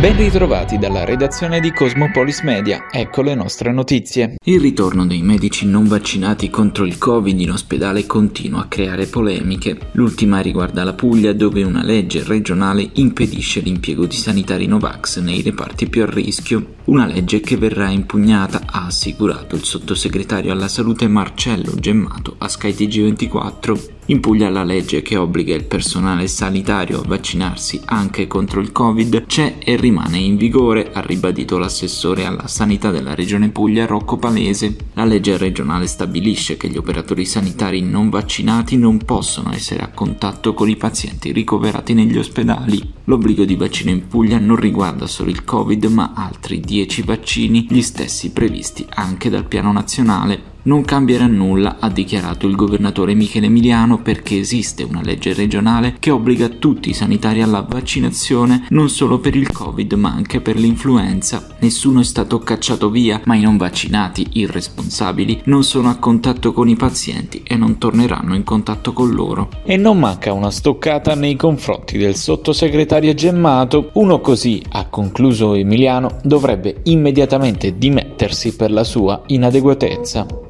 Ben ritrovati dalla redazione di Cosmopolis Media, ecco le nostre notizie. Il ritorno dei medici non vaccinati contro il Covid in ospedale continua a creare polemiche. L'ultima riguarda la Puglia dove una legge regionale impedisce l'impiego di sanitari Novax nei reparti più a rischio. Una legge che verrà impugnata, ha assicurato il sottosegretario alla salute Marcello Gemmato a skytg 24 in Puglia la legge che obbliga il personale sanitario a vaccinarsi anche contro il Covid c'è e rimane in vigore, ha ribadito l'assessore alla sanità della regione Puglia Rocco Palese. La legge regionale stabilisce che gli operatori sanitari non vaccinati non possono essere a contatto con i pazienti ricoverati negli ospedali. L'obbligo di vaccino in Puglia non riguarda solo il Covid ma altri 10 vaccini, gli stessi previsti anche dal piano nazionale. Non cambierà nulla, ha dichiarato il governatore Michele Emiliano, perché esiste una legge regionale che obbliga tutti i sanitari alla vaccinazione non solo per il Covid ma anche per l'influenza. Nessuno è stato cacciato via, ma i non vaccinati, irresponsabili, non sono a contatto con i pazienti e non torneranno in contatto con loro. E non manca una stoccata nei confronti del sottosegretario Gemmato. Uno così, ha concluso Emiliano, dovrebbe immediatamente dimettersi per la sua inadeguatezza.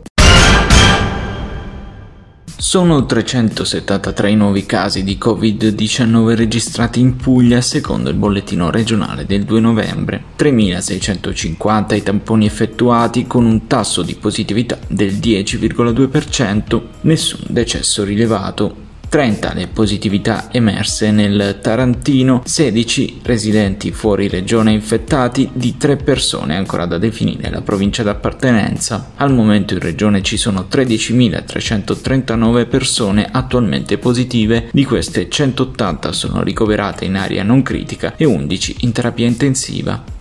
Sono 373 nuovi casi di Covid-19 registrati in Puglia secondo il bollettino regionale del 2 novembre, 3.650 i tamponi effettuati con un tasso di positività del 10,2%, nessun decesso rilevato. 30 le positività emerse nel Tarantino, 16 residenti fuori regione infettati, di 3 persone ancora da definire la provincia d'appartenenza. Al momento in regione ci sono 13.339 persone attualmente positive, di queste 180 sono ricoverate in area non critica e 11 in terapia intensiva.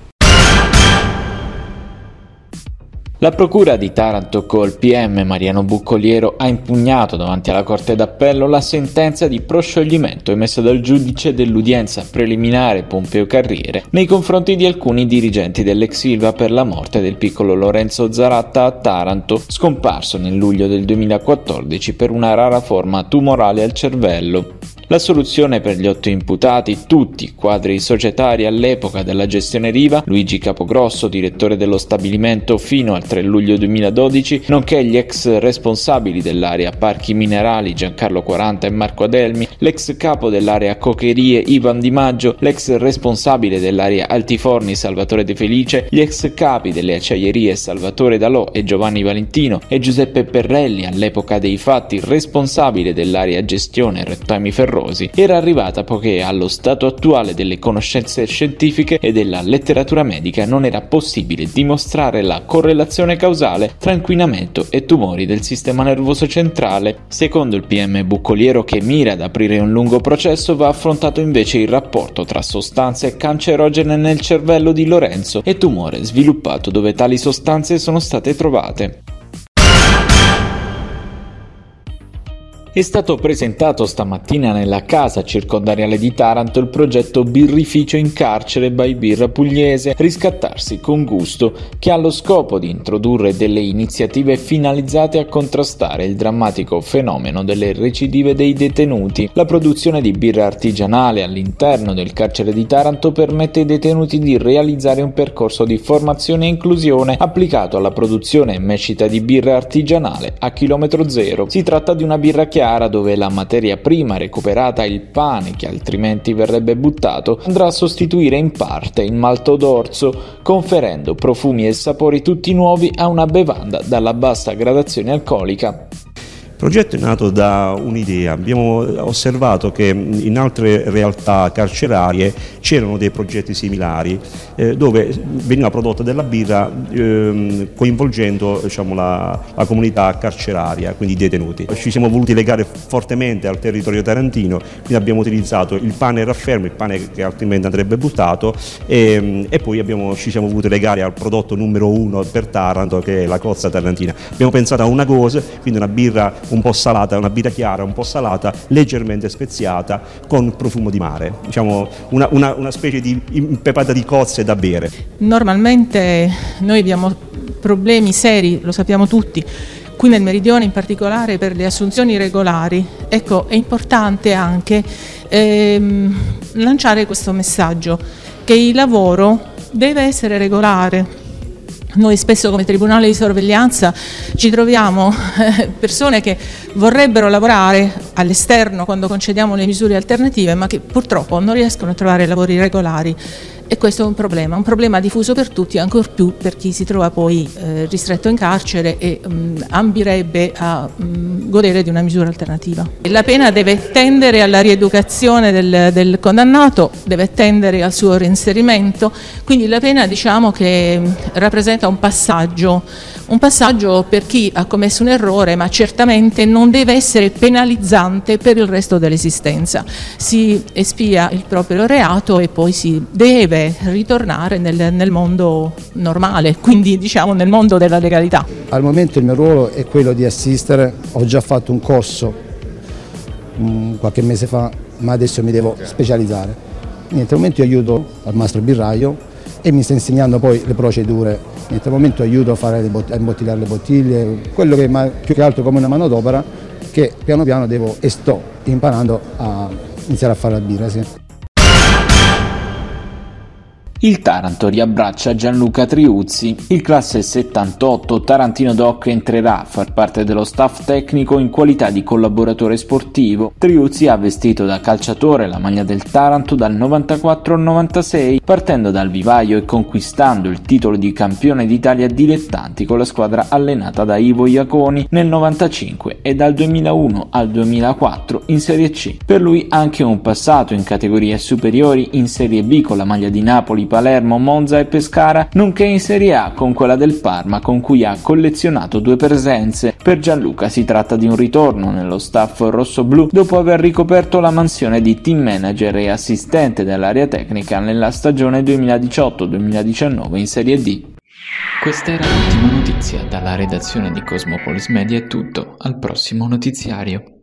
La procura di Taranto col PM Mariano Buccoliero ha impugnato davanti alla Corte d'Appello la sentenza di proscioglimento emessa dal giudice dell'udienza preliminare Pompeo Carriere nei confronti di alcuni dirigenti dell'ex Silva per la morte del piccolo Lorenzo Zaratta a Taranto, scomparso nel luglio del 2014 per una rara forma tumorale al cervello. La soluzione per gli otto imputati, tutti quadri societari all'epoca della gestione Riva, Luigi Capogrosso, direttore dello stabilimento fino al 3 luglio 2012, nonché gli ex responsabili dell'area Parchi Minerali Giancarlo 40 e Marco Adelmi, l'ex capo dell'area Cocherie Ivan Di Maggio, l'ex responsabile dell'area Altiforni Salvatore De Felice, gli ex capi delle acciaierie Salvatore Dalò e Giovanni Valentino e Giuseppe Perrelli, all'epoca dei fatti responsabile dell'area gestione Rettami Ferro numerosi, era arrivata poiché allo stato attuale delle conoscenze scientifiche e della letteratura medica non era possibile dimostrare la correlazione causale tra inquinamento e tumori del sistema nervoso centrale. Secondo il PM Buccoliero che mira ad aprire un lungo processo va affrontato invece il rapporto tra sostanze cancerogene nel cervello di Lorenzo e tumore sviluppato dove tali sostanze sono state trovate. È stato presentato stamattina nella casa circondariale di Taranto il progetto Birrificio in carcere by Birra Pugliese Riscattarsi con gusto, che ha lo scopo di introdurre delle iniziative finalizzate a contrastare il drammatico fenomeno delle recidive dei detenuti. La produzione di birra artigianale all'interno del carcere di Taranto permette ai detenuti di realizzare un percorso di formazione e inclusione applicato alla produzione e mescita di birra artigianale a chilometro zero. Si tratta di una birra chiara chiara dove la materia prima recuperata, il pane che altrimenti verrebbe buttato, andrà a sostituire in parte il malto d'orzo, conferendo profumi e sapori tutti nuovi a una bevanda dalla bassa gradazione alcolica. Il progetto è nato da un'idea, abbiamo osservato che in altre realtà carcerarie c'erano dei progetti similari eh, dove veniva prodotta della birra eh, coinvolgendo diciamo, la, la, comunità carceraria, quindi i detenuti. Ci siamo voluti legare fortemente al territorio tarantino, quindi abbiamo utilizzato il pane raffermo, il pane che altrimenti andrebbe buttato e, e poi abbiamo, ci siamo voluti legare al prodotto numero uno per Taranto che è la cozza tarantina. Abbiamo pensato a una cosa, quindi una birra un po' salata, una birra chiara, un po' salata, leggermente speziata, con profumo di mare, diciamo una, una, una specie di impepata di cozze da bere. Normalmente noi abbiamo problemi seri, lo sappiamo tutti, qui nel meridione in particolare per le assunzioni regolari. Ecco, è importante anche ehm, lanciare questo messaggio che il lavoro deve essere regolare, noi spesso come Tribunale di Sorveglianza ci troviamo eh, persone che vorrebbero lavorare all'esterno quando concediamo le misure alternative ma che purtroppo non riescono a trovare lavori regolari e questo è un problema, un problema diffuso per tutti, ancor più per chi si trova poi eh, ristretto in carcere e mh, mm, ambirebbe a mh, mm, godere di una misura alternativa. La pena deve tendere alla rieducazione del, del, condannato, deve tendere al suo reinserimento, quindi la pena diciamo che mm, rappresenta un passaggio, un passaggio per chi ha commesso un errore ma certamente non deve essere penalizzante per il resto dell'esistenza. Si espia il proprio reato e poi si deve deve ritornare nel, nel mondo normale, quindi diciamo nel mondo della legalità. Al momento il mio ruolo è quello di assistere, ho già fatto un corso um, qualche mese fa, ma adesso mi devo specializzare. Niente, al momento io aiuto al mastro birraio e mi sta insegnando poi le procedure. Niente, al momento aiuto a, fare le a imbottigliare le bottiglie, quello che è più che altro come una manodopera che piano piano devo e sto imparando a iniziare a fare la birra. Sì. Il Taranto riabbraccia Gianluca Triuzzi. Il classe 78 Tarantino Doc entrerà a far parte dello staff tecnico in qualità di collaboratore sportivo. Triuzzi ha vestito da calciatore la maglia del Taranto dal 94 al 96, partendo dal vivaio e conquistando il titolo di campione d'Italia dilettanti con la squadra allenata da Ivo Iaconi nel 95 e dal 2001 al 2004 in Serie C. Per lui anche un passato in categorie superiori in Serie B con la maglia di Napoli Palermo, Monza e Pescara, nonché in Serie A con quella del Parma con cui ha collezionato due presenze. Per Gianluca si tratta di un ritorno nello staff rossoblu dopo aver ricoperto la mansione di team manager e assistente dell'area tecnica nella stagione 2018-2019 in Serie D. Questa era l'ultima notizia dalla redazione di Cosmopolis Media è tutto, al prossimo notiziario.